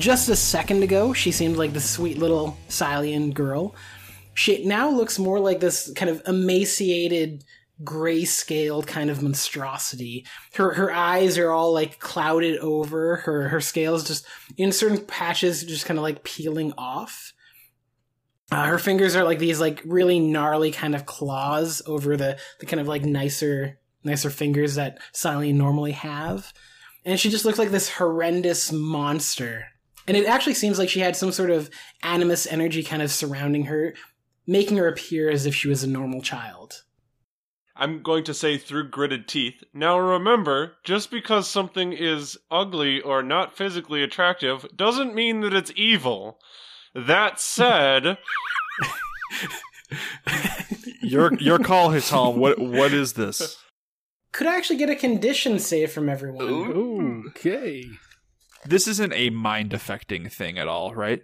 just a second ago, she seemed like the sweet little Silean girl. She now looks more like this kind of emaciated, gray-scaled kind of monstrosity. Her her eyes are all like clouded over. Her her scales just in certain patches just kind of like peeling off. Uh, her fingers are like these like really gnarly kind of claws over the the kind of like nicer nicer fingers that Silean normally have. And she just looks like this horrendous monster. And it actually seems like she had some sort of animus energy kind of surrounding her, making her appear as if she was a normal child. I'm going to say through gritted teeth. Now remember, just because something is ugly or not physically attractive doesn't mean that it's evil. That said, Your your call, He'Talm. What what is this? Could I actually get a condition save from everyone? Okay. This isn't a mind affecting thing at all, right?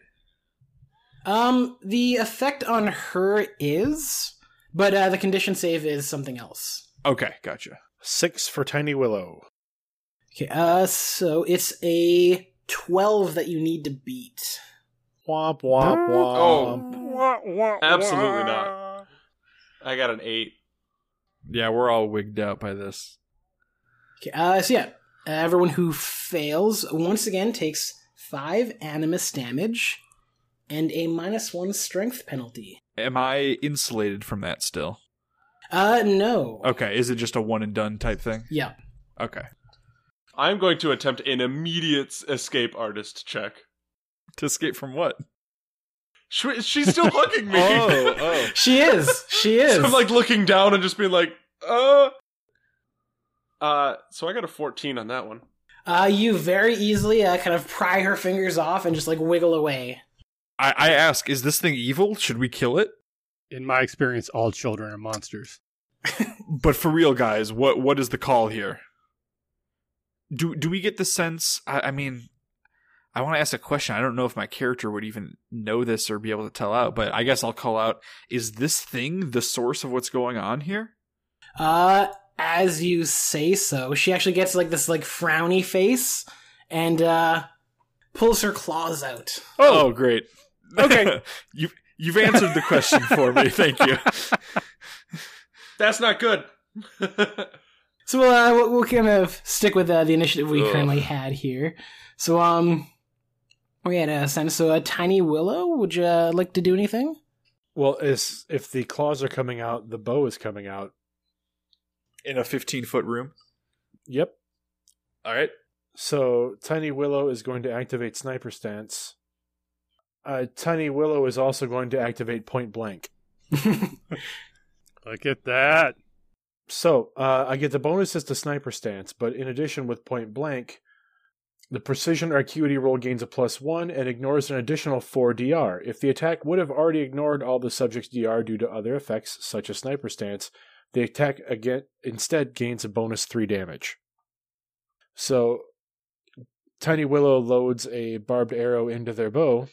Um, the effect on her is, but uh, the condition save is something else. Okay, gotcha. Six for Tiny Willow. Okay, uh, so it's a 12 that you need to beat. Womp womp womp. Oh. absolutely not. I got an eight. Yeah, we're all wigged out by this. Okay, uh, so yeah, everyone who fails once again takes five animus damage and a minus one strength penalty. Am I insulated from that still? Uh, no. Okay, is it just a one and done type thing? Yeah. Okay. I'm going to attempt an immediate escape artist check. To escape from what? Sh- She's still hugging me. oh. She is. She is. So I'm like looking down and just being like, uh. Uh, so I got a 14 on that one. Uh, you very easily uh, kind of pry her fingers off and just like wiggle away. I, I ask, is this thing evil? Should we kill it? In my experience, all children are monsters. But for real, guys, what what is the call here? Do do we get the sense? I, I mean, I want to ask a question. I don't know if my character would even know this or be able to tell out, but I guess I'll call out: Is this thing the source of what's going on here? Uh, as you say so, she actually gets like this like frowny face and uh pulls her claws out. Oh, great. Okay. you you've answered the question for me. Thank you. That's not good. So uh, we'll, we'll kind of stick with uh, the initiative we Ugh. currently had here. So um, we had a sense. So a tiny willow. Would you uh, like to do anything? Well, if if the claws are coming out, the bow is coming out. In a 15 foot room. Yep. All right. So Tiny Willow is going to activate Sniper Stance. Uh, Tiny Willow is also going to activate Point Blank. Look at that. So uh, I get the bonuses to Sniper Stance, but in addition, with Point Blank, the Precision or Acuity roll gains a plus one and ignores an additional four DR. If the attack would have already ignored all the subject's DR due to other effects, such as Sniper Stance, the attack again instead gains a bonus three damage. So Tiny Willow loads a barbed arrow into their bow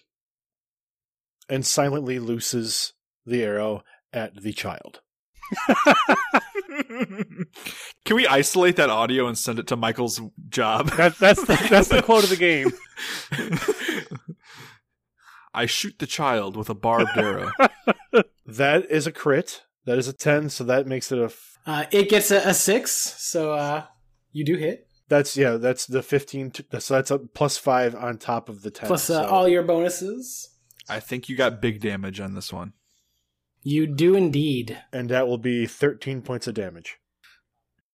and silently looses the arrow at the child. Can we isolate that audio and send it to Michael's job? That, that's the, that's the quote of the game. I shoot the child with a barbed arrow. That is a crit. That is a 10, so that makes it a. F- Uh, it gets a, a six. So uh, you do hit that's, yeah, that's the 15. T- so that's a plus 5 on top of the 10. plus uh, so- all your bonuses. I think you got big damage on this one. You do indeed. And that will be 13 points of damage.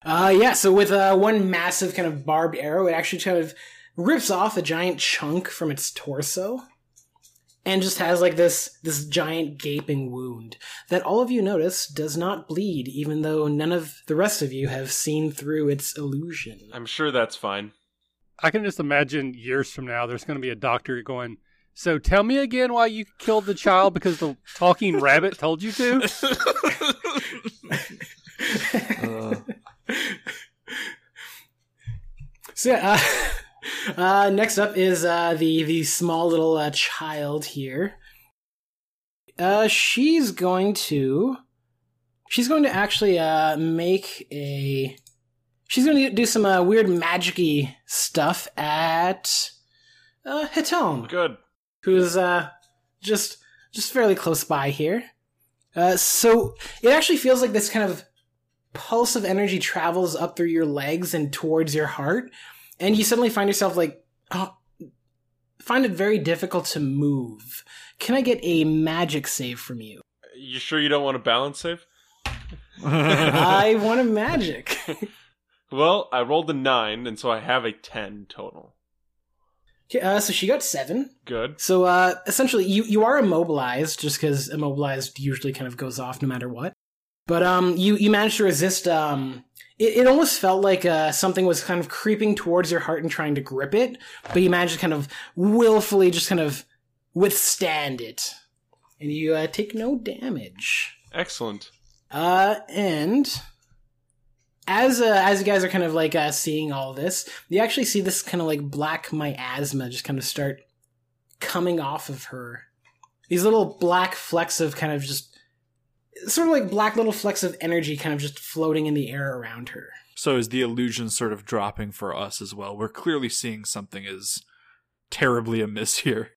Uh, yeah, so with uh, one massive kind of barbed arrow, it actually kind of rips off a giant chunk from its torso and just has like this this giant gaping wound that all of you notice does not bleed even though none of the rest of you have seen through its illusion. I'm sure that's fine. I can just imagine years from now, there's going to be a doctor going, So tell me again why you killed the child because the talking rabbit told you to? Uh, So yeah, uh, uh, next up is uh, the the small little uh, child here. Uh, she's going to she's going to actually uh, make a she's going to do some uh, weird magicy stuff at uh, Good. who's uh, just just fairly close by here. Uh, so it actually feels like this kind of pulse of energy travels up through your legs and towards your heart, and you suddenly find yourself like, oh, find it very difficult to move. Can I get a magic save from you? You sure you don't want a balance save? I want a magic. Well, I rolled a nine, and so I have a ten total. Okay, uh, so she got seven. Good. So uh, essentially, you you are immobilized just because immobilized usually kind of goes off no matter what. But um, you you managed to resist. Um, it, it almost felt like uh, something was kind of creeping towards your heart and trying to grip it, but you managed to kind of willfully just kind of withstand it, and you uh, take no damage. Excellent. Uh, and as uh, as you guys are kind of like uh, seeing all this, you actually see this kind of like black miasma just kind of start coming off of her. These little black flecks of kind of just sort of like black little flecks of energy kind of just floating in the air around her. so is the illusion sort of dropping for us as well? We're clearly seeing something is terribly amiss here.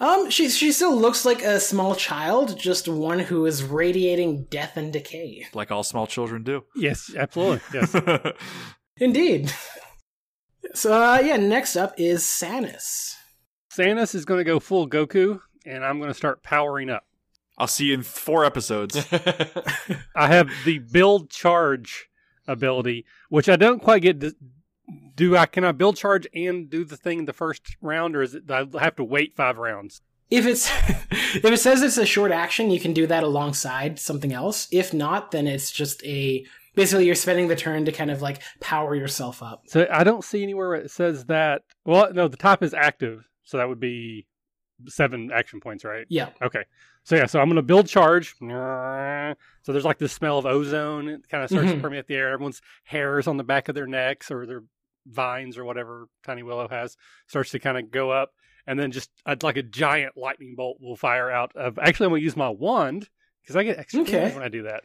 Um, she she still looks like a small child, just one who is radiating death and decay. Like all small children do. Yes, absolutely. Yes. Indeed. So uh, yeah, next up is Sannas. Sannas is going to go full Goku, and I'm going to start powering up. I'll see you in four episodes. I have the build charge ability, which I don't quite get. To, do I can I build charge and do the thing the first round, or is it I have to wait five rounds? If it's if it says it's a short action, you can do that alongside something else. If not, then it's just a basically you're spending the turn to kind of like power yourself up. So I don't see anywhere where it says that. Well, no, the top is active, so that would be seven action points, right? Yeah. Okay. So yeah, so I'm gonna build charge. So there's like this smell of ozone. It kind of starts to Mhm. permeate the air. Everyone's hairs on the back of their necks or their vines or whatever Tiny Willow has starts to kind of go up, and then just uh, like a giant lightning bolt will fire out. Of actually, I'm gonna use my wand because I get extra Okay. when I do that.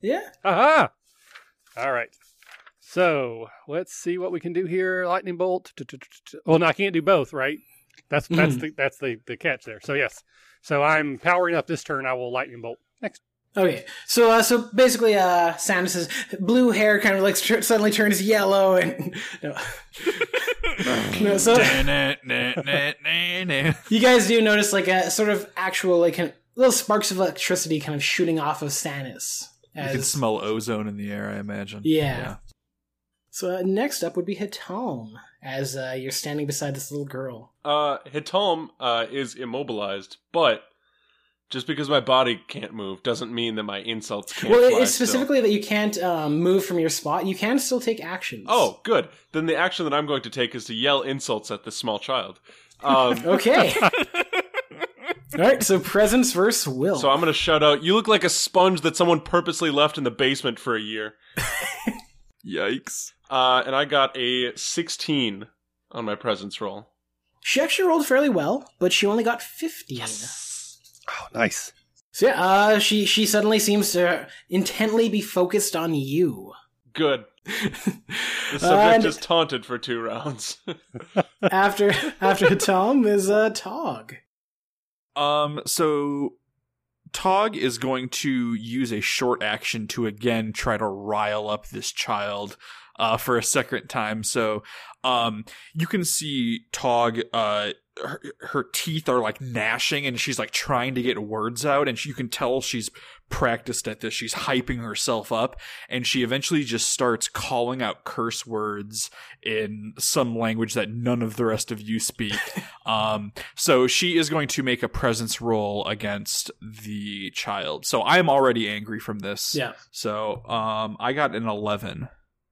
Yeah. Aha! All right. So let's see what we can do here. Lightning bolt. Well, no, I can't do both, right? That's that's Mhm. the that's the the catch there. So yes. So I'm powering up this turn. I will lightning bolt next. Okay. So uh, so basically, uh, Sannas's blue hair kind of like tr- suddenly turns yellow, and no. no. So you guys do notice like a sort of actual like kind of little sparks of electricity kind of shooting off of Sannas. You can smell ozone in the air, I imagine. Yeah. So uh, next up would be He'Talm, as uh, you're standing beside this little girl. uh, He'Talm uh, is immobilized, but just because my body can't move doesn't mean that my insults can't. well, it's still. specifically that you can't um, move from your spot. You can still take actions. Oh, good. Then the action that I'm going to take is to yell insults at this small child. Um, Okay. All right. So presence versus will. so I'm going to shout out, "You look like a sponge that someone purposely left in the basement for a year." Yikes. Uh, and I got a 16 on my presence roll. she actually rolled fairly well, but she only got 15. Oh, nice. So yeah, uh, she she suddenly seems to intently be focused on you. Good. The subject And is taunted for two rounds. after after Tom is uh, Taug. Um, so Taug is going to use a short action to again try to rile up this child uh, for a second time. So um, you can see Taug, uh, her, her teeth are like gnashing and she's like trying to get words out. And she, you can tell she's practiced at this. She's hyping herself up and she eventually just starts calling out curse words in some language that none of the rest of you speak. um, so she is going to make a presence roll against the child. So I am already angry from this. Yeah. So um, I got an 11.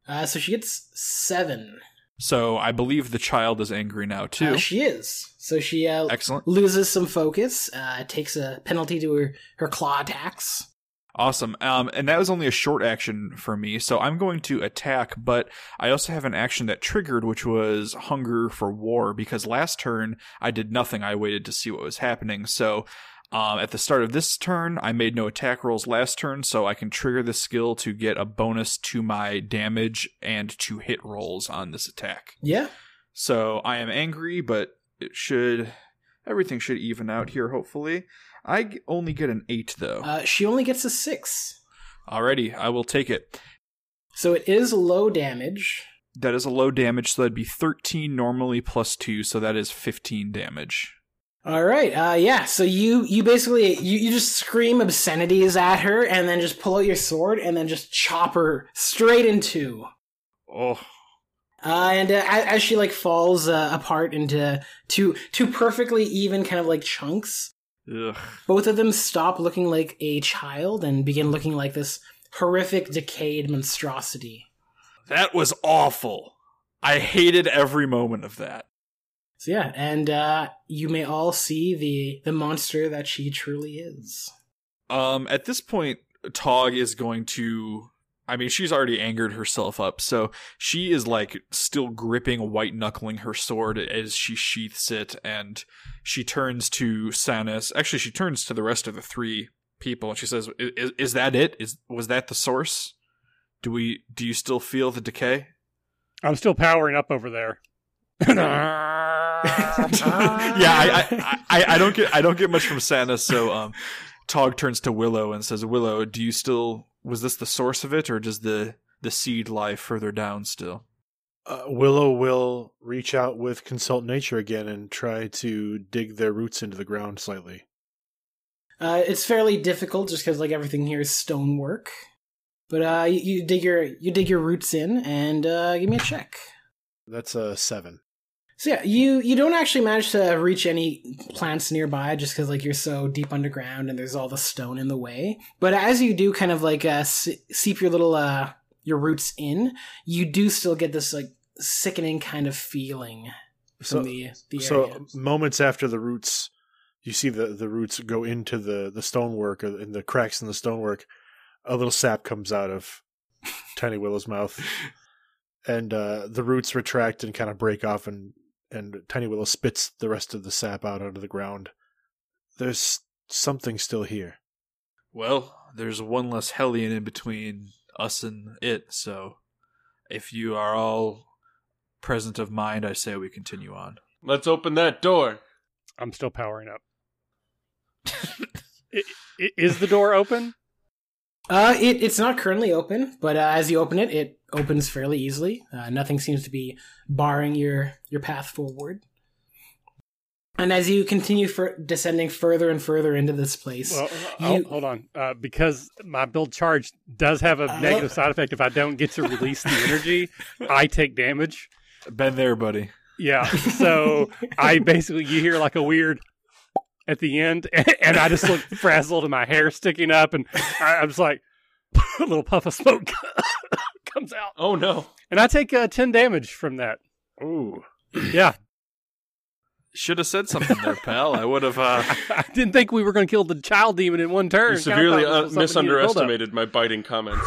Uh, so she gets seven. So I believe the child is angry now too. Uh, she is. So she uh, Excellent. loses some focus. Uh, takes a penalty to her her claw attacks. Awesome. Um, and that was only a short action for me, so I'm going to attack, but I also have an action that triggered, which was hunger for war, because last turn I did nothing. I waited to see what was happening. So, um, at the start of this turn, I made no attack rolls last turn, so I can trigger the skill to get a bonus to my damage and to hit rolls on this attack. Yeah. So I am angry, but it should everything should even out here. Hopefully, I only get an eight though. Uh, she only gets a six. Alrighty, I will take it. So it is low damage. That is a low damage, so that'd be thirteen normally plus two, so that is fifteen damage. All right. Uh, yeah. So you you basically you, you just scream obscenities at her, and then just pull out your sword, and then just chop her straight in two. Oh, Uh, and uh, as, as she like falls uh, apart into two two perfectly even kind of like chunks, ugh. both of them stop looking like a child and begin looking like this horrific decayed monstrosity. That was awful. I hated every moment of that. So yeah, and uh, you may all see the the monster that she truly is. Um, at this point, Taug is going to. I mean, she's already angered herself up, so she is like still gripping, white knuckling her sword as she sheaths it, and she turns to Sannas. Actually, she turns to the rest of the three people, and she says, "Is, is that it? Is was that the source? Do we? Do you still feel the decay?" I'm still powering up over there. yeah, I, I, I, I don't get I don't get much from Santa, so um, Taug turns to Willow and says, "Willow, do you still was this the source of it, or does the the seed lie further down still?" Uh, Willow will reach out with Consult Nature again and try to dig their roots into the ground slightly. Uh, it's fairly difficult just because like everything here is stonework. But uh, you, you dig your you dig your roots in and uh, give me a check. That's a seven. So yeah, you you don't actually manage to reach any plants nearby just because like you're so deep underground and there's all the stone in the way. But as you do kind of like uh, seep your little uh your roots in, you do still get this like sickening kind of feeling from So, the the so moments after the roots, you see the, the roots go into the, the stonework or in the cracks in the stonework. A little sap comes out of Tiny Willow's mouth, and uh, the roots retract and kind of break off, and and Tiny Willow spits the rest of the sap out onto the ground. There's something still here. Well, there's one less Hellion in between us and it, so if you are all present of mind, I say we continue on. Let's open that door. I'm still powering up. I- i- is the door open? Uh, it, it's not currently open, but uh, as you open it, it opens fairly easily. Uh, nothing seems to be barring your your path forward. And as you continue for descending further and further into this place, Well, oh, You- hold on. Uh, because my build charge does have a Uh, negative side effect. If I don't get to release the energy, I take damage. Been there, buddy. Yeah. So I basically, you hear like a weird at the end, and I just look frazzled and my hair sticking up, and I, I'm just like, a little puff of smoke comes out. Oh no. And I take uh, 10 damage from that. Ooh, Yeah. Should have said something there, pal. I would have. Uh... I didn't think we were going to kill the child demon in one turn. You severely thought uh, this was something you build up. misunderestimated my biting comments.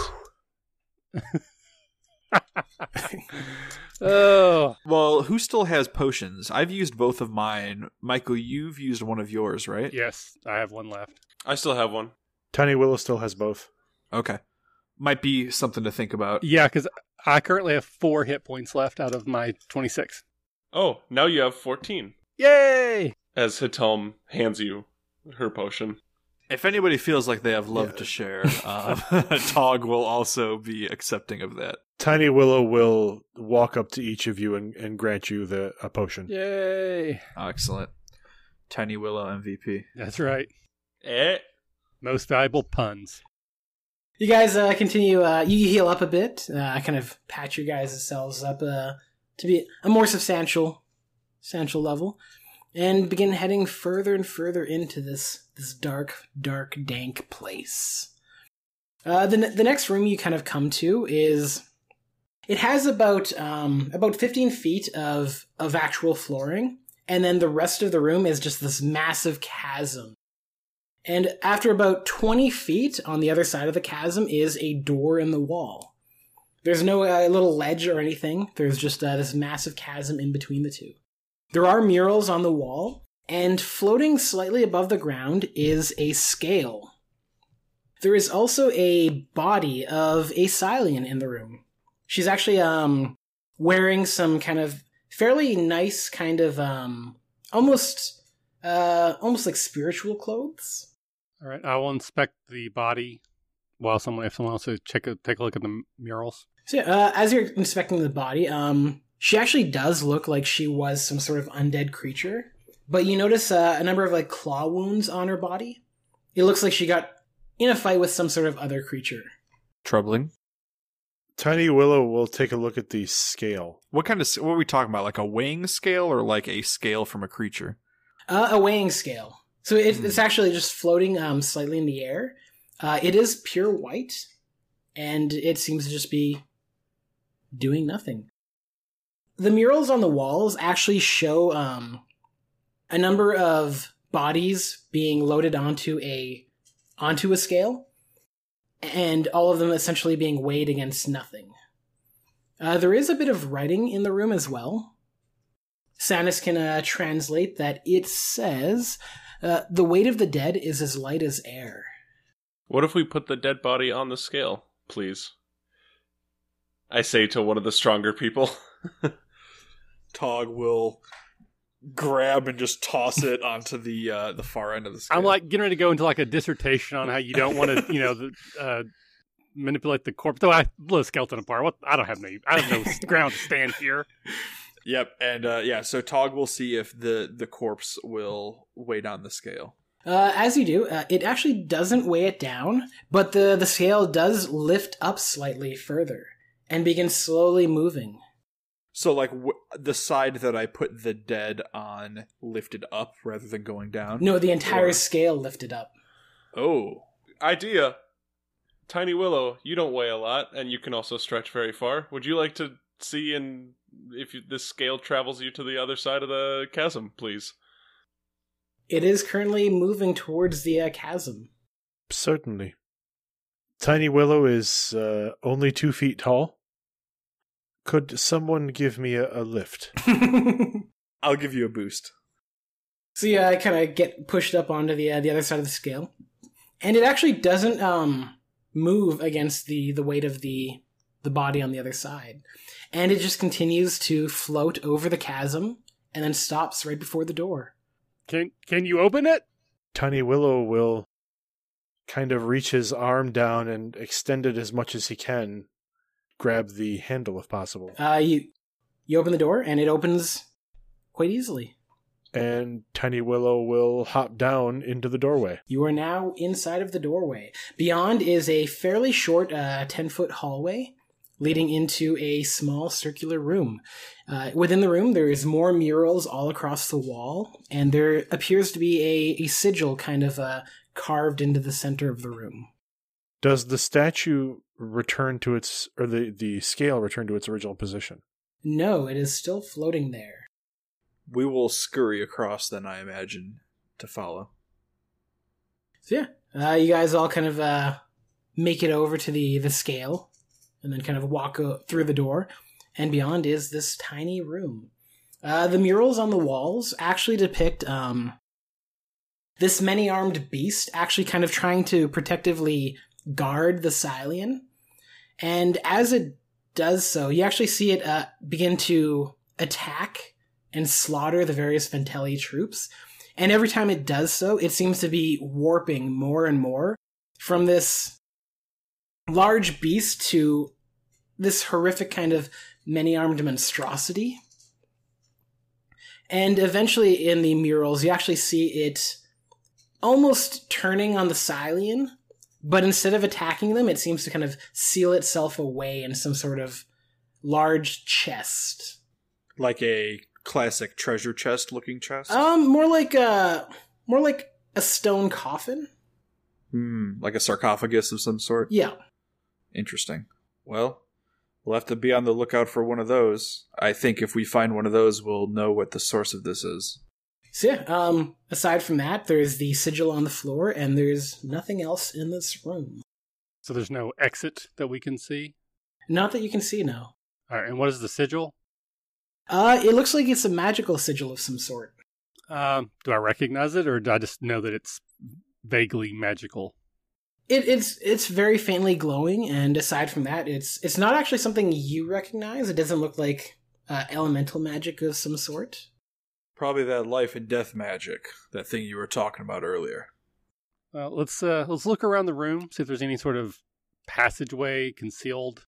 Oh, Well, who still has potions? I've used both of mine. Michael, you've used one of yours, right? yes, I have one left. I still have one. Tiny Willow still has both. Okay. Might be something to think about. Yeah, because I currently have four hit points left out of my 26. Oh, now you have 14. Yay! As He'Talm hands you her potion. If anybody feels like they have love Yeah. to share, um, Tog will also be accepting of that. Tiny Willow will walk up to each of you and, and grant you the a potion. Yay! Excellent. Tiny Willow MVP. That's right. Eh? Most valuable puns. You guys uh, continue. Uh, you heal up a bit. Uh, I kind of patch your guys' selves up uh, to be a more substantial, substantial level, and begin heading further and further into this this dark, dark, dank place. Uh, the the next room you kind of come to is it has about um, about fifteen feet of of actual flooring, and then the rest of the room is just this massive chasm. And after about 20 feet on the other side of the chasm is a door in the wall. There's no uh, little ledge or anything. There's just uh, this massive chasm in between the two. There are murals on the wall, and floating slightly above the ground is a scale. There is also a body of a Silean in the room. She's actually um wearing some kind of fairly nice kind of um almost uh almost like spiritual clothes. All right, I will inspect the body while someone, if someone else to check a, take a look at the murals. So uh, as you're inspecting the body, um, she actually does look like she was some sort of undead creature. But you notice uh, a number of like claw wounds on her body. It looks like she got in a fight with some sort of other creature. Troubling. Tiny Willow will take a look at the scale. What kind of what are we talking about? Like a weighing scale or like a scale from a creature? Uh, a weighing scale. So it, Hmm. it's actually just floating um, slightly in the air. Uh, it is pure white, and it seems to just be doing nothing. The murals on the walls actually show um, a number of bodies being loaded onto a onto a scale, and all of them essentially being weighed against nothing. Uh, there is a bit of writing in the room as well. Sannas can uh, translate that it says, uh, "The weight of the dead is as light as air." What if we put the dead body on the scale, please? I say to one of the stronger people. Taug will grab and just toss it onto the uh, the far end of the scale. I'm like getting ready to go into like a dissertation on how you don't want to, you know, the, uh, manipulate the corpse. Though I blow the skeleton apart. What? I don't have no, I have no ground to stand here. Yep, and uh, yeah, so Taug will see if the the corpse will weigh down the scale. Uh, as you do, uh, it actually doesn't weigh it down, but the the scale does lift up slightly further and begin slowly moving. So like w- the side that I put the dead on lifted up rather than going down. No, the entire Or- scale lifted up. Oh, Idea. Tiny Willow, you don't weigh a lot, and you can also stretch very far. Would you like to see in if you, this scale travels you to the other side of the chasm, please? It is currently moving towards the uh, chasm. Certainly. Tiny Willow is uh, only two feet tall. Could someone give me a, a lift? I'll give you a boost. So yeah, I kind of get pushed up onto the uh, the other side of the scale, and it actually doesn't um move against the the weight of the the body on the other side, and it just continues to float over the chasm and then stops right before the door. Can can you open it? Tiny Willow will kind of reach his arm down and extend it as much as he can. Grab the handle if possible. Uh, you you open the door and it opens quite easily. And Tiny Willow will hop down into the doorway. You are now inside of the doorway. Beyond is a fairly short, uh, 10 foot hallway leading into a small circular room. Uh, within the room, there is more murals all across the wall, and there appears to be a, a sigil kind of uh, carved into the center of the room. Does the statue return to its, or the, the scale return to its original position? No, it is still floating there. We will scurry across then, I imagine, to follow. So yeah, uh, you guys all kind of uh, make it over to the the scale, and then kind of walk o- through the door, and beyond is this tiny room. Uh, the murals on the walls actually depict um, this many armed beast actually kind of trying to protectively guard the Silean, and as it does so, you actually see it uh, begin to attack and slaughter the various Ventelli troops. And every time it does so, it seems to be warping more and more from this large beast to this horrific kind of many armed monstrosity. And eventually, in the murals, you actually see it almost turning on the Silean, but instead of attacking them, it seems to kind of seal itself away in some sort of large chest. Like a classic treasure chest looking chest. Um, more like a more like a stone coffin. Hmm, like a sarcophagus of some sort. Yeah. Interesting. Well, we'll have to be on the lookout for one of those. I think if we find one of those, we'll know what the source of this is. So yeah, um, aside from that, there's the sigil on the floor, and there's nothing else in this room. So there's no exit that we can see. Not that you can see now. All right, and what is the sigil? Uh, it looks like it's a magical sigil of some sort. Um, do I recognize it, or do I just know that it's vaguely magical? It, it's it's very faintly glowing, and aside from that, it's it's not actually something you recognize. It doesn't look like uh, elemental magic of some sort. Probably that life and death magic, that thing you were talking about earlier. Well, let's uh, let's look around the room, see if there's any sort of passageway concealed.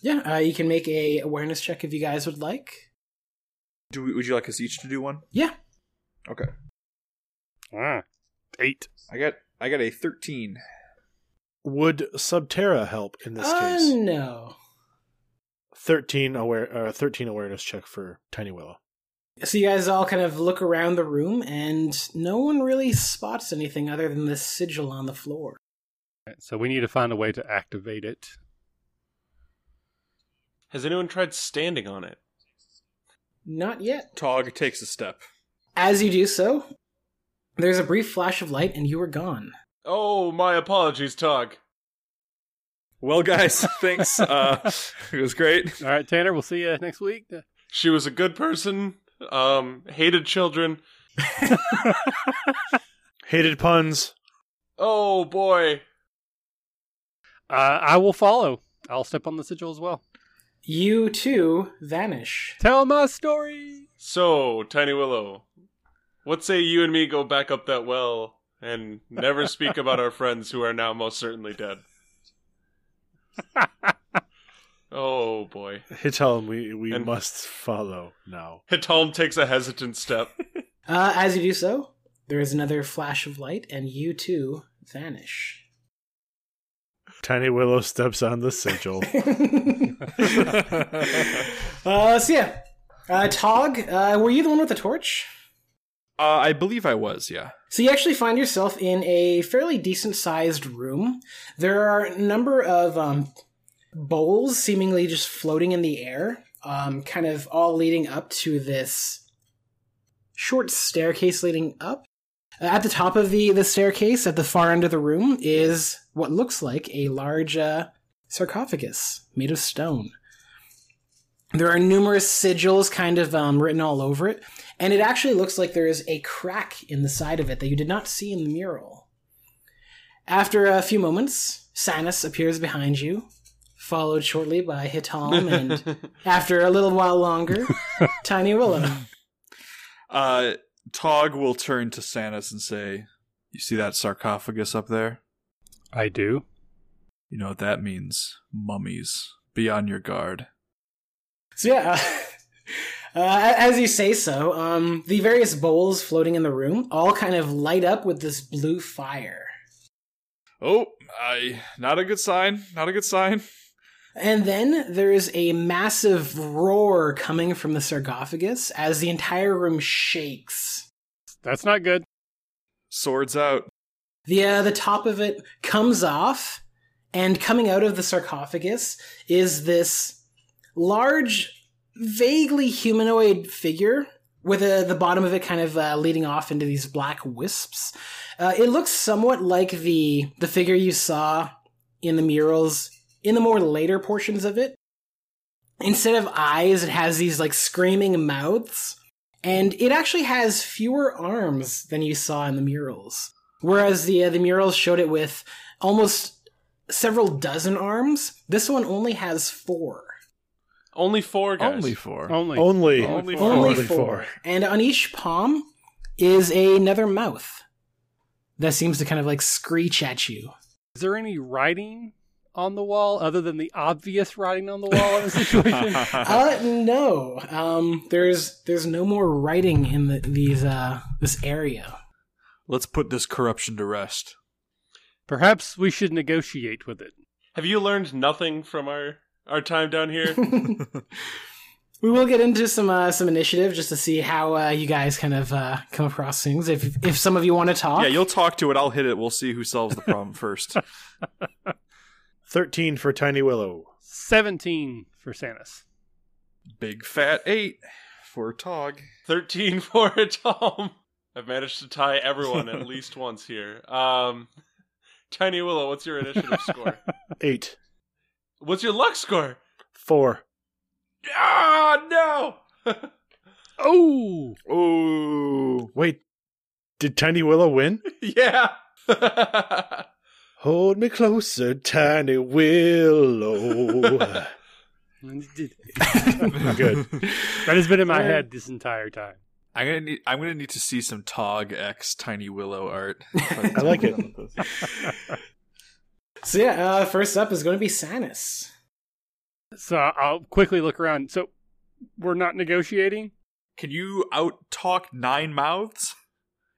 Yeah, uh, you can make a awareness check if you guys would like. Do we, would you like us each to do one? Yeah. Okay. Ah, eight. I got I got a thirteen. Would Subterra help in this uh, case? no. Thirteen aware, uh, thirteen awareness check for Tiny Willow. So you guys all kind of look around the room, and no one really spots anything other than this sigil on the floor. So we need to find a way to activate it. Has anyone tried standing on it? Not yet. Taug takes a step. As you do so, there's a brief flash of light, and you are gone. Oh, my apologies, Taug. Well, guys, thanks. uh, it was great. All right, Tanner, we'll see you next week. She was a good person. Um, hated children. Hated puns. Oh boy. Uh, I will follow. I'll step on the sigil as well. You too vanish. Tell my story. So, Tiny Willow, what say you and me go back up that well and never speak about our friends who are now most certainly dead? Oh boy. Tell him we, we And- must follow now. He'Talm takes a hesitant step. Uh, as you do so, there is another flash of light, and you too vanish. Tiny Willow steps on the sigil. uh, so yeah, uh, Taug, uh, were you the one with the torch? Uh, I believe I was, yeah. So you actually find yourself in a fairly decent sized room. There are a number of um, bowls seemingly just floating in the air, um, kind of all leading up to this short staircase leading up. Uh, at the top of the, the staircase, at the far end of the room, is what looks like a large uh, sarcophagus made of stone. There are numerous sigils kind of um, written all over it, and it actually looks like there is a crack in the side of it that you did not see in the mural. After a few moments, Sannas appears behind you, followed shortly by He'Talm, and after a little while longer, Tiny Willow. Uh, Taug will turn to Sannas and say, You see that sarcophagus up there? I do. You know what that means. Mummies. Be on your guard. So yeah, uh, uh, as you say so, um, the various bowls floating in the room all kind of light up with this blue fire. Oh, I not a good sign. Not a good sign. And then there is a massive roar coming from the sarcophagus as the entire room shakes. That's not good. Swords out. The uh, the top of it comes off, and coming out of the sarcophagus is this large, vaguely humanoid figure with uh, the bottom of it kind of uh, leading off into these black wisps. Uh, it looks somewhat like the the figure you saw in the murals in the more later portions of it. Instead of eyes, it has these like screaming mouths, and it actually has fewer arms than you saw in the murals. Whereas the uh, the murals showed it with almost several dozen arms, this one only has four. Only four guys. Only four. Only. Only, Only four. Only Only four. four. And on each palm is another mouth that seems to kind of like screech at you. Is there any writing on the wall other than the obvious writing on the wall in the situation? Uh, no. Um, there's there's no more writing in the, these uh this area. Let's put this corruption to rest. Perhaps we should negotiate with it. Have you learned nothing from our our time down here? We will get into some uh, some initiative just to see how uh, you guys kind of uh, come across things. If if some of you want to talk, Yeah, you'll talk to it. I'll hit it. We'll see who solves the problem first. 13 for Tiny Willow. 17 for Sannas. Big fat eight for Taug. Thirteen for Tom. I've managed to tie everyone at least once here. Um, Tiny Willow, what's your initiative score? 8. What's your luck score? 4. Ah, no. Oh! Oh, Wait, did Tiny Willow win? yeah. Hold me closer, Tiny Willow. Good. That has been in my head this entire time. I'm gonna need. I'm gonna need to see some Taug X Tiny Willow art. I like it. So yeah, uh, first up is going to be Sannas. So I'll quickly look around. So we're not negotiating. Can you out talk nine mouths?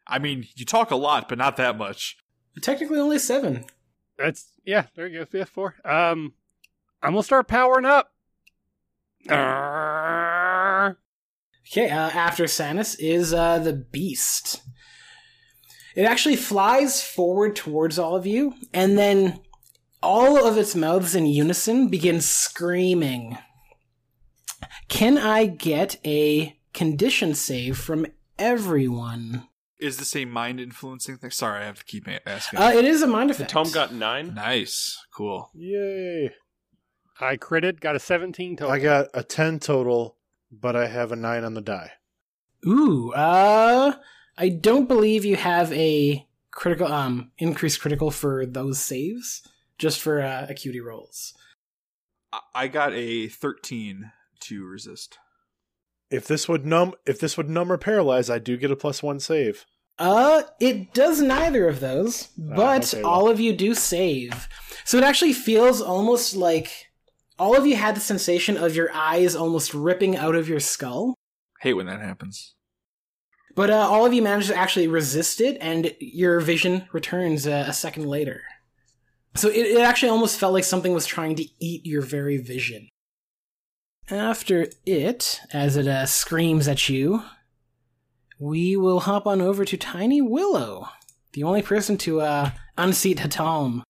I mean, you talk a lot, but not that much. Technically only seven. That's yeah. There you go. Yeah, four. Um, I'm gonna start powering up. Arrgh. Okay, uh, after Sannas is uh, the Beast. It actually flies forward towards all of you, and then all of its mouths in unison begin screaming. Can I get a condition save from everyone? Is this a mind influencing thing? Sorry, I have to keep asking. Uh, it is a mind effect. Tom got nine. nice, cool. Yay! I critted. Got a 17 total. I got a 10 total, but I have a 9 on the die. Ooh, uh, I don't believe you have a critical, um, increased critical for those saves, just for uh, acuity rolls. I- I got a 13 to resist. If this would numb if this would numb or paralyze, I do get a plus 1 save. Uh, it does neither of those, but okay, well. all of you do save. So it actually feels almost like all of you had the sensation of your eyes almost ripping out of your skull. Hate when that happens. But uh, all of you managed to actually resist it, and your vision returns uh, a second later. So it, it actually almost felt like something was trying to eat your very vision. After it, as it uh, screams at you, we will hop on over to Tiny Willow, the only person to uh, unseat He'Talm.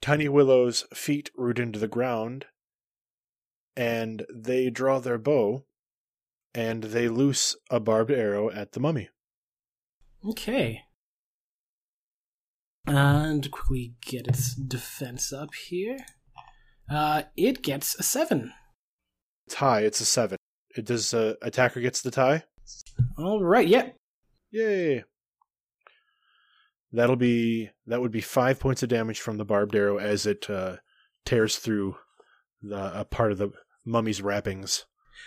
Tiny Willow's feet root into the ground, and they draw their bow, and they loose a barbed arrow at the mummy. Okay. And quickly get its defense up here. Uh, it gets a seven. It's high, it's a 7. It does uh, attacker gets the tie? All right. Yep. Yay. That'll be that would be 5 points of damage from the barbed arrow as it uh, tears through the a part of the mummy's wrappings.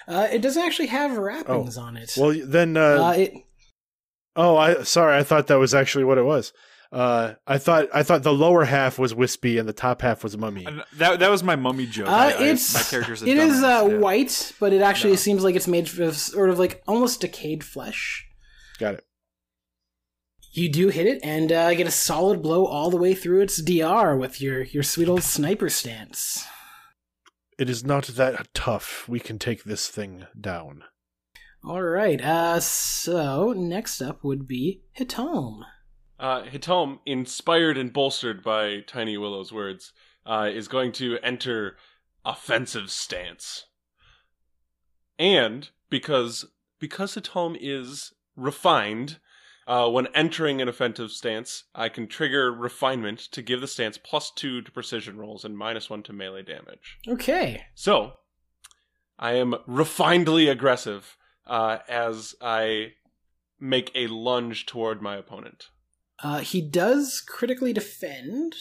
Uh, it doesn't actually have wrappings on it. Well, then uh, uh, it Oh, I sorry. I thought that was actually what it was. Uh, I thought I thought the lower half was wispy and the top half was mummy. And that that was my mummy joke. uh, I- I- it's my character's a it is uh, yeah. white, but it actually No. seems like it's made of sort of like almost decayed flesh. Got it. You do hit it and uh, get a solid blow all the way through its DR with your your sweet old sniper stance. It is not that tough. We can take this thing down. All right. Uh, so next up would be He'Talm. Uh, He'Talm, inspired and bolstered by Tiny Willow's words, uh, is going to enter offensive stance. And because because He'Talm is refined, uh, when entering an offensive stance, I can trigger refinement to give the stance plus two to precision rolls and minus one to melee damage. Okay. So, I am refinedly aggressive uh, as I make a lunge toward my opponent. Uh, he does critically defend,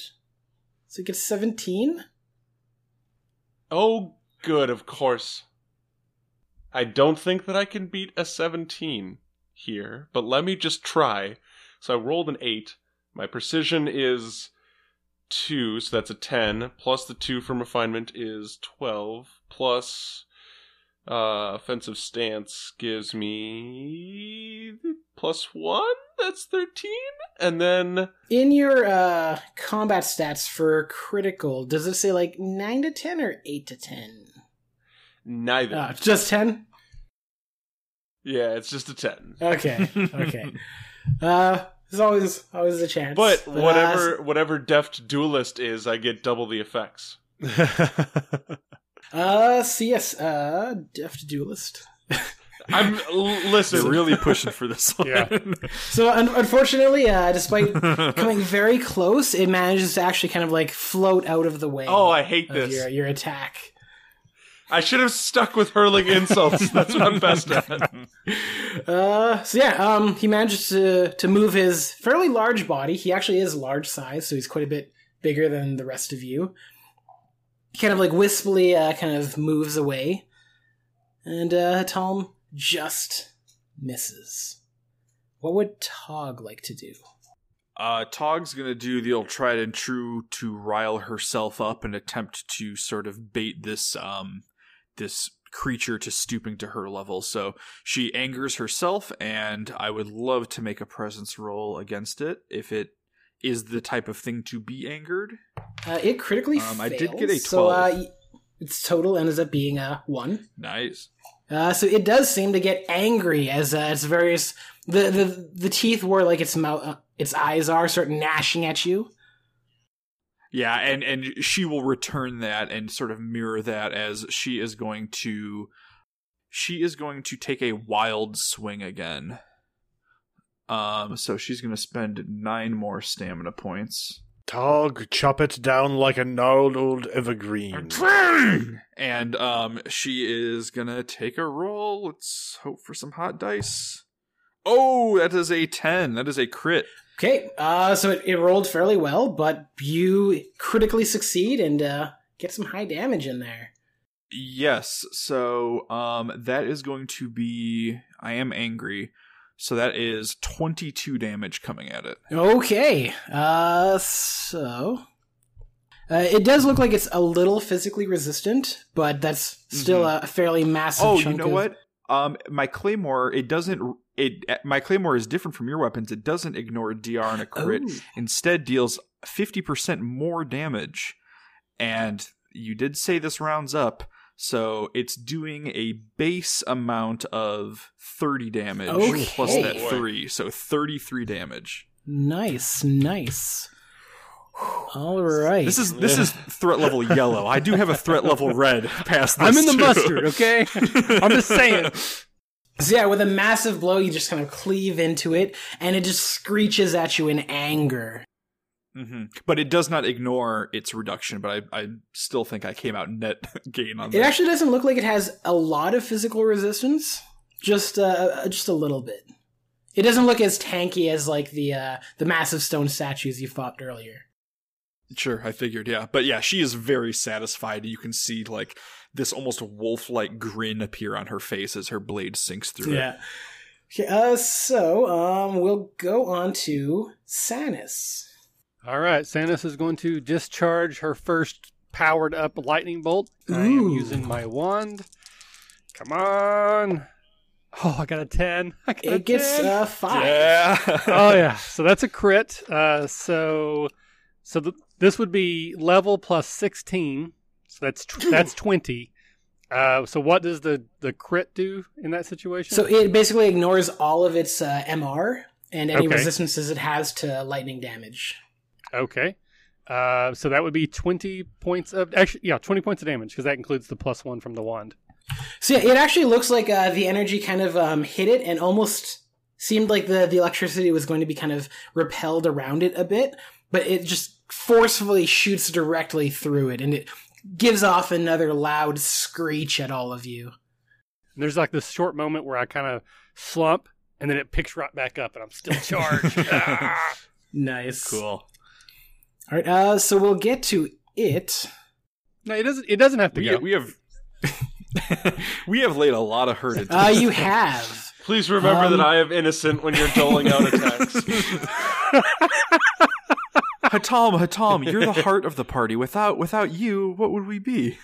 so he gets seventeen. Oh, good, of course. I don't think that I can beat a 17 here, but let me just try. So I rolled an 8. My precision is 2, so that's a 10. Plus the 2 from refinement is 12. Plus uh, offensive stance gives me plus 1. That's 13. And then In your uh, combat stats for critical, does it say like nine to ten or eight to ten? neither. Uh, just ten. yeah, it's just a 10. Okay. Okay. uh, there's always always a chance. But uh, whatever whatever deft duelist is, I get double the effects. Uh, so yes, uh, deft duelist. I'm l- listen. They're really pushing for this one. Yeah. So un- unfortunately, uh, despite coming very close, it manages to actually kind of like float out of the way. oh, I hate of this. your your attack. I should have stuck with hurling insults. That's what I'm best at. Uh, so yeah, um, he manages to to move his fairly large body. He actually is large size, so he's quite a bit bigger than the rest of you. He kind of like wispily, uh, kind of moves away, and uh, Tom just misses. What would Taug like to do? Uh, Taug's gonna do the old tried and true to rile herself up and attempt to sort of bait this um this creature to stooping to her level. So she angers herself, and I would love to make a presence roll against it if it is the type of thing to be angered. Uh, it critically Um, fails. I did get a So uh, 12. y- its total ends up being a one. Nice. Uh, so it does seem to get angry as uh, various the, the the teeth where like its mouth uh, its eyes are start gnashing at you. Yeah, and and she will return that and sort of mirror that as she is going to she is going to take a wild swing again. Um so she's going to spend 9 more stamina points. Taug, chop it down like a gnarled old evergreen. And um she is going to take a roll. Let's hope for some hot dice. Oh, that is a 10. That is a crit. Okay, uh, so it, it rolled fairly well, but you critically succeed and uh, get some high damage in there. Yes. So um that is going to be I am angry. So that is 22 damage coming at it. Okay, uh, so uh, it does look like it's a little physically resistant, but that's still a fairly massive. Mm-hmm. Oh, you know of- what? Um my claymore it doesn't it my claymore is different from your weapons. It doesn't ignore a DR and a crit. Oh. Instead deals 50% more damage. And you did say this rounds up. So it's doing a base amount of 30 damage plus that 3. So 33 damage. Nice, nice. All right. This is this is threat level yellow. I do have a threat level red past this. I'm in the too. mustard, okay? I'm just saying. So yeah, with a massive blow, you just kind of cleave into it, and it just screeches at you in anger. Hmm But it does not ignore its reduction. But I, I still think I came out net gain on It that. actually doesn't look like it has a lot of physical resistance, just uh, just a little bit. It doesn't look as tanky as like the uh, the massive stone statues you fought earlier. Sure, I figured. Yeah, but yeah, she is very satisfied. You can see like this almost wolf-like grin appear on her face as her blade sinks through it. Yeah. Okay, uh, so um, we'll go on to Sannas. All right, Sannas is going to discharge her first powered up lightning bolt. I am using my wand. Come on. Oh, I got a 10. I got a It gets 10. uh, five. Yeah. oh yeah, so that's a crit. Uh, so so th- this would be level plus 16. So that's tw- that's 20. Uh, so what does the the crit do in that situation? So it basically ignores all of its uh, MR and any Okay. resistances it has to lightning damage. Okay. Uh, so that would be 20 points of actually yeah 20 points of damage because that includes the plus one from the wand. So yeah, it actually looks like uh, the energy kind of um, hit it and almost seemed like the, the electricity was going to be kind of repelled around it a bit, but it just forcefully shoots directly through it and it gives off another loud screech at all of you. And there's like this short moment where I kind of slump and then it picks right back up and I'm still charged. Ah. Nice. cool. All right, uh, so we'll get to it. No, it doesn't. It doesn't have to We, go. we have we have laid a lot of hurt into Uh, this. you have. Please remember Um, that I am innocent when you're doling out attacks. He'Talm, He'Talm, you're the heart of the party. Without without you, what would we be?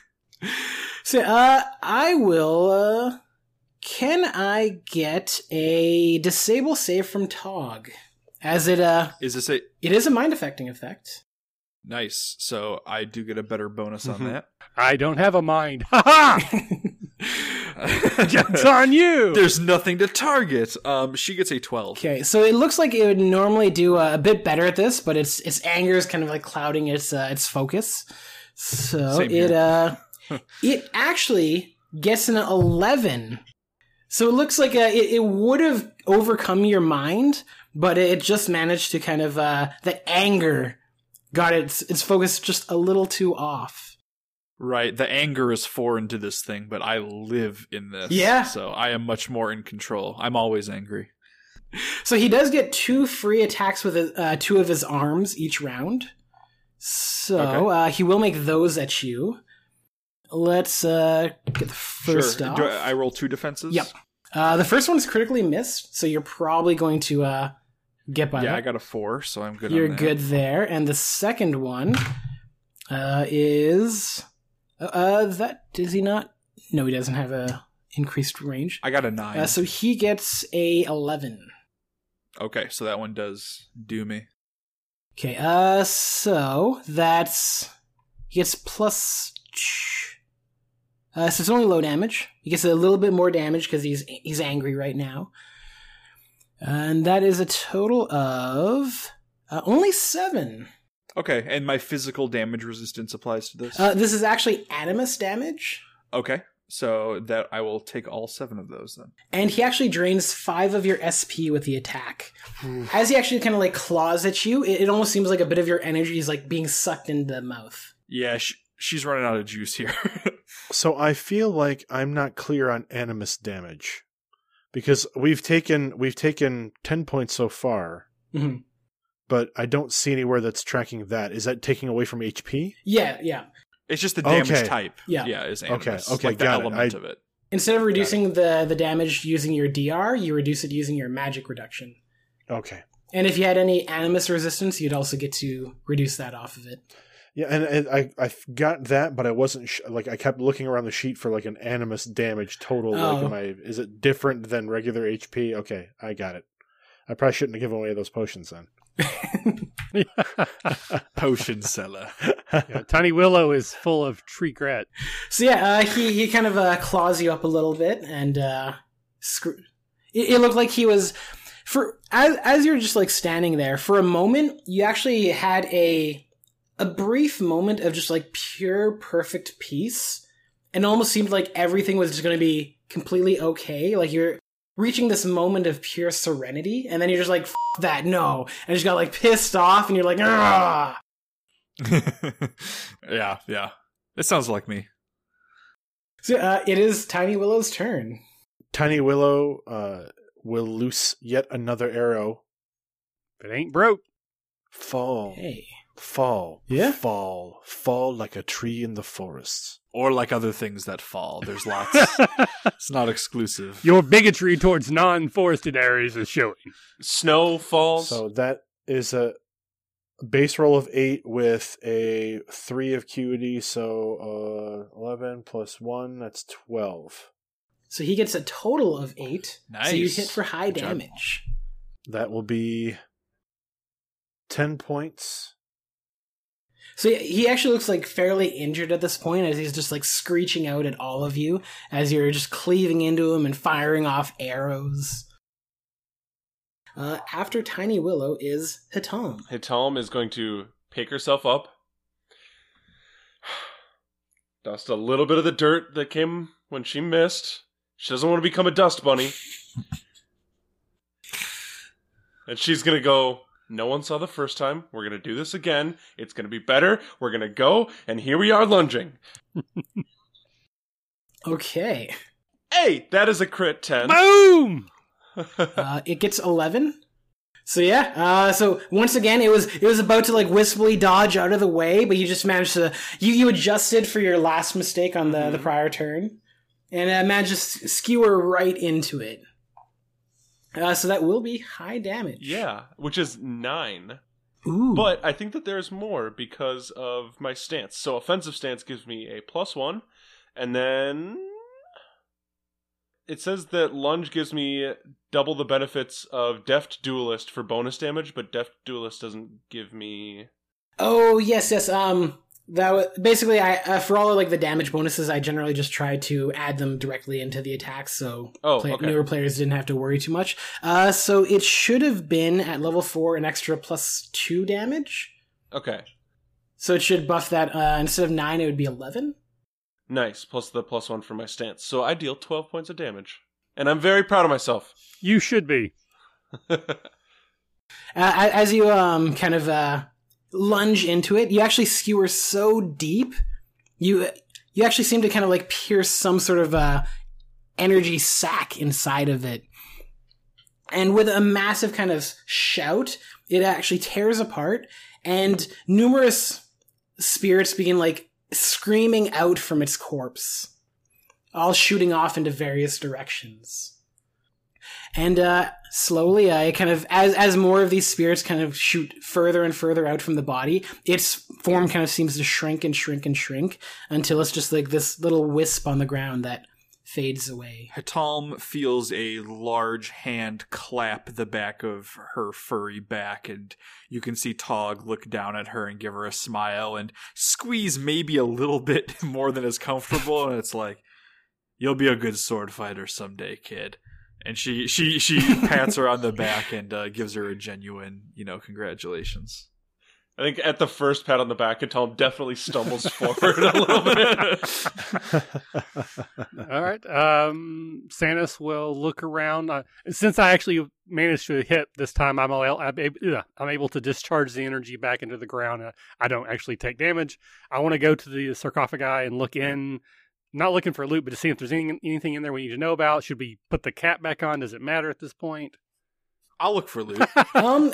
So, uh, I will, uh, can I get a disable save from Taug? As it, uh, Is this a it is a mind affecting effect. Nice? So I do get a better bonus on that. I don't have a mind. Ha ha! It's on you. There's nothing to target. Um, she gets a twelve. Okay, so it looks like it would normally do uh, a bit better at this, but its its anger is kind of like clouding its uh, its focus. So Same it here. uh it actually gets an eleven. So it looks like uh, it, it would have overcome your mind, but it just managed to kind of uh the anger got its its focus just a little too off. Right. The anger is foreign to this thing, but I live in this. Yeah. So I am much more in control. I'm always angry. So he does get two free attacks with uh, two of his arms each round. So Okay. uh, he will make those at you. Let's uh, get the first sure. I, I roll two defenses? Yep. Uh, the first one is critically missed, so you're probably going to uh, get by yeah, that. I got a four, so I'm good. You're good there. And the second one uh, is uh, that does he not? No, he doesn't have a increased range. I got a nine. Uh, so he gets a eleven. okay, so that one does do me. Okay. Uh, so that's he gets plus. Uh, so it's only low damage. He gets a little bit more damage because he's he's angry right now, and that is a total of uh, only seven. Okay, and my physical damage resistance applies to this. Uh, this is actually animus damage, okay, so that I will take all seven of those then. and he actually drains five of your SP with the attack. As he actually kind of like claws at you, it, it almost seems like a bit of your energy is like being sucked into the mouth. Yeah, sh- she's running out of juice here. So I feel like I'm not clear on animus damage because we've taken we've taken ten points so far, Mhm. but I don't see anywhere that's tracking that. Is that taking away from HP? Yeah, yeah. it's just the damage Okay. type. Yeah. yeah, is Okay, animus, okay, like the got it. element I- of it. Instead of reducing the the damage using your DR, you reduce it using your magic reduction. Okay. And if you had any animus resistance, you'd also get to reduce that off of it. Yeah, and, and I I got that, but I wasn't sh- like I kept looking around the sheet for like an animus damage total. Like, Oh. am I is it different than regular HP? Okay, I got it. I probably shouldn't have given away those potions then. Potion seller. Yeah, Tiny Willow is full of tree grit. So yeah, uh, he he kind of uh, claws you up a little bit, and uh, screw. It, it looked like he was for as as you're just like standing there for a moment. You actually had a a brief moment of just like pure perfect peace, and it almost seemed like everything was just going to be completely okay. Like you're reaching this moment of pure serenity, and then you're just like F- that no, and just got like pissed off, and you're like ah. yeah, yeah. It sounds like me. So uh, it is Tiny Willow's turn. Tiny Willow uh, will loose yet another arrow. If it ain't broke. Fall, Hey. Fall, Yeah? fall, fall like a tree in the forest. Or like other things that fall. There's lots. it's not exclusive. Your bigotry towards non-forested areas is showing. Snow falls. So that is a base roll of eight with a three of acuity. So uh, eleven plus one, that's twelve. So he gets a total of eight. Nice. So you hit for high Good job. damage. That will be ten points. So he- he actually looks like fairly injured at this point as he's just like screeching out at all of you as you're just cleaving into him and firing off arrows. Uh, after Tiny Willow is He'Talm. He'Talm is going to pick herself up, dust a little bit of the dirt that came when she missed. She doesn't want to become a dust bunny. and she's going to go, No one saw the first time. We're going to do this again. It's going to be better. We're going to go. And here we are lunging. Okay. Hey, that is a crit 10. Boom! Uh, it gets 11. So yeah, uh, so once again, it was it was about to like wistfully dodge out of the way, but you just managed to you you adjusted for your last mistake on the the Mhm. prior turn, and uh, managed to skewer right into it. Uh, so that will be high damage. yeah, which is 9. Ooh. But I think that there's more because of my stance. So offensive stance gives me a plus one, and then it says that lunge gives me double the benefits of deft duelist for bonus damage, but deft duelist doesn't give me. Oh yes, yes. Um, that was, basically I uh, for all of like the damage bonuses, I generally just try to add them directly into the attacks, so Oh, play- okay. newer players didn't have to worry too much. Uh, so it should have been at level four an extra plus two damage. Okay, So it should buff that. Uh, instead of nine, it would be eleven. nice. Plus the plus one for my stance, so I deal twelve points of damage, and I'm very proud of myself. You should be. Uh, as you um kind of uh lunge into it, you actually skewer so deep, you you actually seem to kind of like pierce some sort of uh energy sac inside of it. And with a massive kind of shout, it actually tears apart, and numerous spirits begin like screaming out from its corpse, all shooting off into various directions. And uh, slowly, I kind of as as more of these spirits kind of shoot further and further out from the body, its form kind of seems to shrink and shrink and shrink until it's just like this little wisp on the ground that fades away. He'Talm feels a large hand clap the back of her furry back, and you can see Taug look down at her and give her a smile and squeeze maybe a little bit more than is comfortable, and it's like, "You'll be a good sword fighter someday, kid." And she she she pats her on the back and uh, gives her a genuine, you know, congratulations. I think at the first pat on the back, Tom definitely stumbles forward a little bit. All right. Um, Sannas will look around. Uh, since I actually managed to hit this time, I'm, able, I'm, able, I'm able to discharge the energy back into the ground. Uh, I don't actually take damage. I want to go to the sarcophagi and look in. Not looking for loot, but to see if there's any, anything in there we need to know about. Should we put the cap back on? Does it matter at this point? I'll look for loot. um,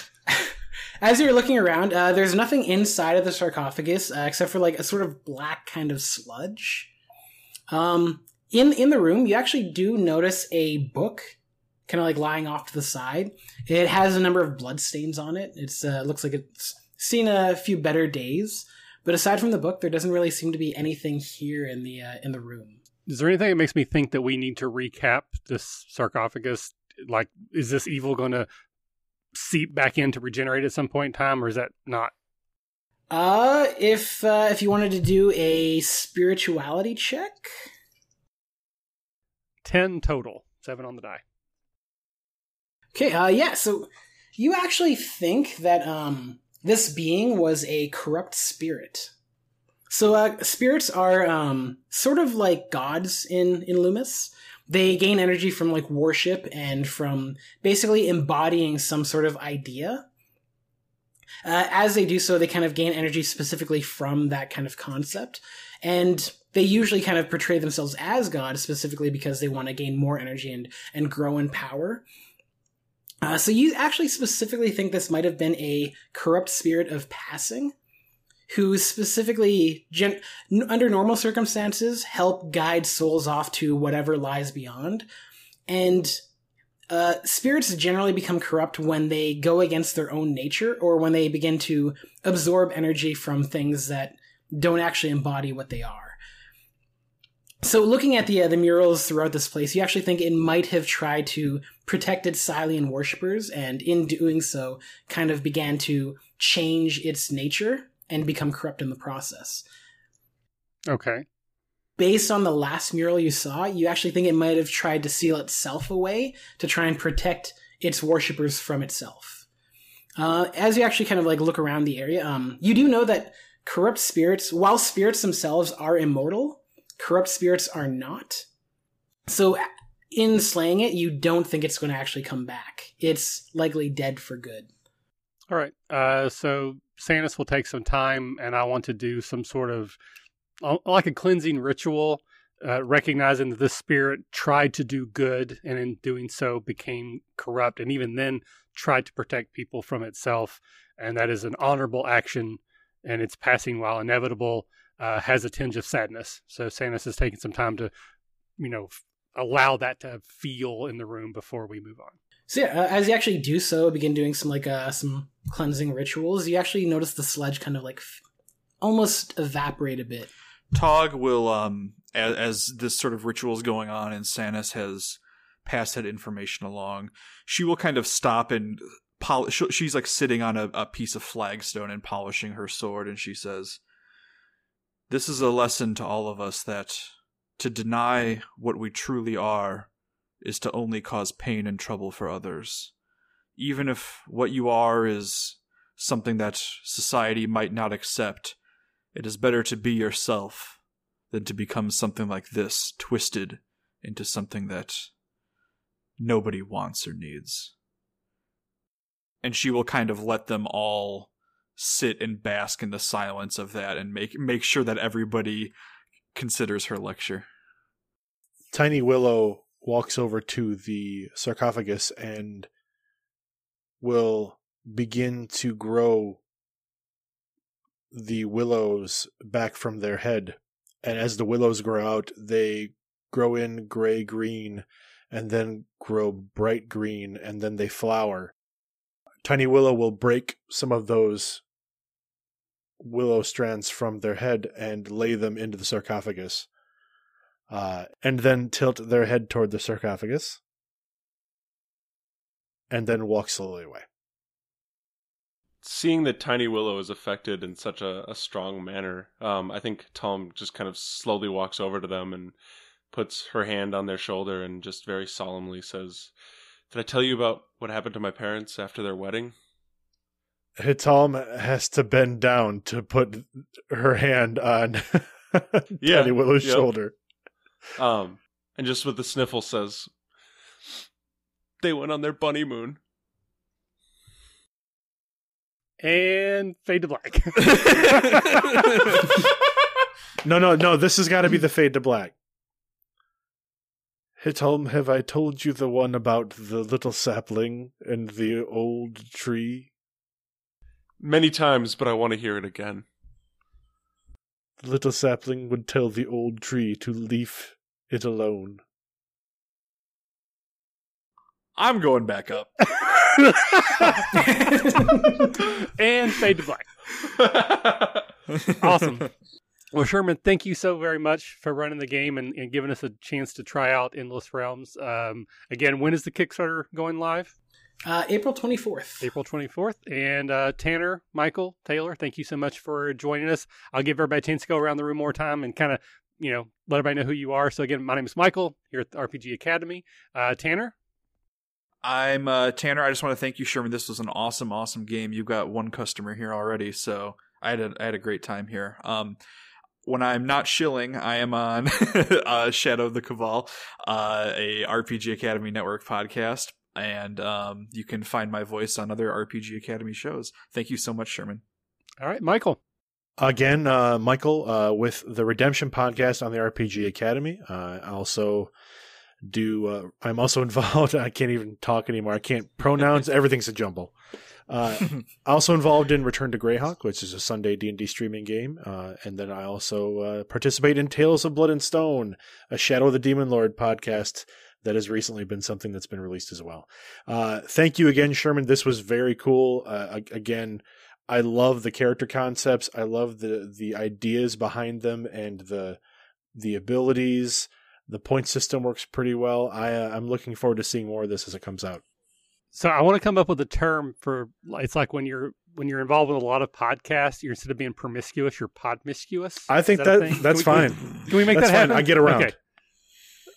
as you're looking around, uh, there's nothing inside of the sarcophagus uh, except for like a sort of black kind of sludge. Um, in in the room, you actually do notice a book, kind of like lying off to the side. It has a number of bloodstains on it. It's uh, looks like it's seen a few better days. But aside from the book, there doesn't really seem to be anything here in the uh, in the room. Is there anything that makes me think that we need to recap this sarcophagus? Like, is this evil going to seep back in to regenerate at some point in time, or is that not? Uh, if uh, if you wanted to do a spirituality check, ten total, seven on the die. Okay, uh, yeah. So you actually think that um this being was a corrupt spirit. So uh, spirits are um sort of like gods in in Loomis. They gain energy from like worship and from basically embodying some sort of idea. Uh, as they do so, they kind of gain energy specifically from that kind of concept. And they usually kind of portray themselves as God specifically because they want to gain more energy and, and grow in power. Uh, so you actually specifically think this might have been a corrupt spirit of passing who specifically gen- under normal circumstances help guide souls off to whatever lies beyond. And uh, spirits generally become corrupt when they go against their own nature or when they begin to absorb energy from things that don't actually embody what they are. So looking at the uh, the murals throughout this place, you actually think it might have tried to protect its Silean worshippers, and in doing so, kind of began to change its nature and become corrupt in the process. Okay. Based on the last mural you saw, you actually think it might have tried to seal itself away to try and protect its worshippers from itself. Uh, as you actually kind of like look around the area, um, you do know that corrupt spirits, while spirits themselves are immortal, corrupt spirits are not. So in slaying it, you don't think it's going to actually come back. It's likely dead for good. All right. Uh, so Sannas will take some time, and I want to do some sort of uh, like a cleansing ritual, uh, recognizing that this spirit tried to do good, and in doing so became corrupt, and even then tried to protect people from itself. And that is an honorable action, and its passing, while inevitable, uh, has a tinge of sadness. So Sannas is taking some time to, you know, allow that to feel in the room before we move on. So yeah, uh, as you actually do so, begin doing some like uh, some cleansing rituals. You actually notice the sludge kind of like f- almost evaporate a bit. Taug will, um, as, as this sort of ritual is going on, and Sannas has passed that information along, she will kind of stop and polish. She's like sitting on a, a piece of flagstone and polishing her sword, and she says, "This is a lesson to all of us that to deny what we truly are is to only cause pain and trouble for others. Even if what you are is something that society might not accept, it is better to be yourself than to become something like this, twisted into something that nobody wants or needs. And she will kind of let them all sit and bask in the silence of that and make make sure that everybody considers her lecture. Tiny Willow walks over to the sarcophagus and will begin to grow the willows back from their head. And as the willows grow out, they grow in gray green and then grow bright green, and then they flower. Tiny Willow will break some of those willow strands from their head and lay them into the sarcophagus, uh, and then tilt their head toward the sarcophagus, and then walk slowly away. Seeing that Tiny Willow is affected in such a, a strong manner, um, I think Tom just kind of slowly walks over to them and puts her hand on their shoulder and just very solemnly says, Did I tell you about what happened to my parents after their wedding? He'Talm has to bend down to put her hand on Yeah, Tiny Willow's yep. shoulder. Um, and just with the sniffle says, They went on their bunny moon. And fade to black. No, no, no. This has got to be the fade to black. He'Talm, have I told you the one about the little sapling and the old tree? Many times, but I want to hear it again. The little sapling would tell the old tree to leave it alone. I'm going back up. and fade to black. Awesome. Well, Sherman, thank you so very much for running the game and, and giving us a chance to try out Endless Realms. Um, again, when is the Kickstarter going live? Uh, April 24th. April 24th. And uh, Tanner, Michael, Taylor, thank you so much for joining us. I'll give everybody a chance to go around the room more time and kind of, you know, let everybody know who you are. So, again, my name is Michael here at the RPG Academy. Uh, Tanner, I'm uh, Tanner. I just want to thank you, Sherman. This was an awesome, awesome game. You've got one customer here already, so I had a, I had a great time here. Um, when I'm not shilling, I am on uh, Shadow of the Cabal, uh, a RPG Academy Network podcast, and um, you can find my voice on other RPG Academy shows. Thank you so much, Sherman. all right, Michael. Again, uh, Michael, uh, with the Redemption podcast on the RPG Academy. Uh, I also do. Uh, I'm also involved. I can't even talk anymore. I can't pronounce. Everything's a jumble. Uh, also involved in Return to Greyhawk, which is a Sunday D and D streaming game, uh, and then I also uh, participate in Tales of Blood and Stone, a Shadow of the Demon Lord podcast that has recently been something that's been released as well. Uh, thank you again, Sherman. This was very cool. Uh, again, I love the character concepts. I love the the ideas behind them and the the abilities. The point system works pretty well. I uh, I'm looking forward to seeing more of this as it comes out. So I want to come up with a term for it's like when you're when you're involved with a lot of podcasts, you're instead of being promiscuous, you're podmiscuous. I think Is that that, that's Can we- fine. Can we make That's that fine. happen? I get around. Okay.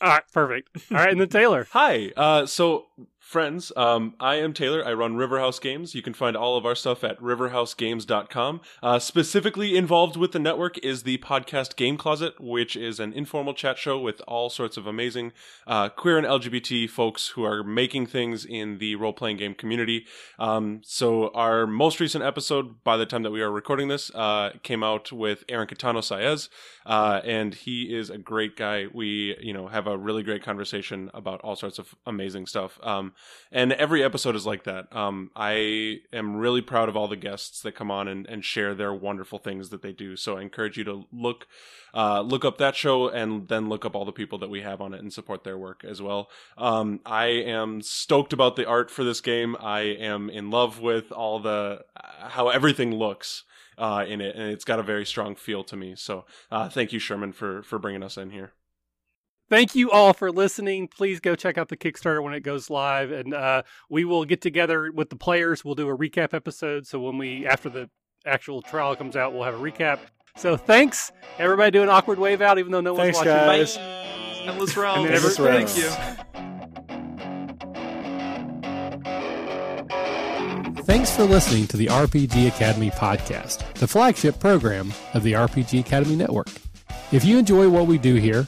All right, perfect. All right, and then Taylor. Hi. Uh, so, friends, um, I am Taylor. I run Riverhouse Games. You can find all of our stuff at riverhousegames.com. Uh, specifically involved with the network is the podcast Game Closet, which is an informal chat show with all sorts of amazing uh, queer and LGBT folks who are making things in the role playing game community. Um, so, our most recent episode, by the time that we are recording this, uh, came out with Aaron Catano Saez, uh, and he is a great guy. We, you know, have a really great conversation about all sorts of amazing stuff. Um, and every episode is like that. Um, I am really proud of all the guests that come on and, and share their wonderful things that they do. So I encourage you to look, uh, look up that show and then look up all the people that we have on it and support their work as well. Um, I am stoked about the art for this game. I am in love with all the how everything looks uh, in it, and it's got a very strong feel to me. So uh, thank you, Sherman, for for bringing us in here. Thank you all for listening. Please go check out the Kickstarter when it goes live, and uh, we will get together with the players. We'll do a recap episode. So when we after the actual trial comes out, we'll have a recap. So thanks everybody. Do an awkward wave out, even though no one's Thanks, watching. guys. Endless And realms. then every- Thank you. Thanks for listening to the RPG Academy podcast, the flagship program of the RPG Academy Network. If you enjoy what we do here,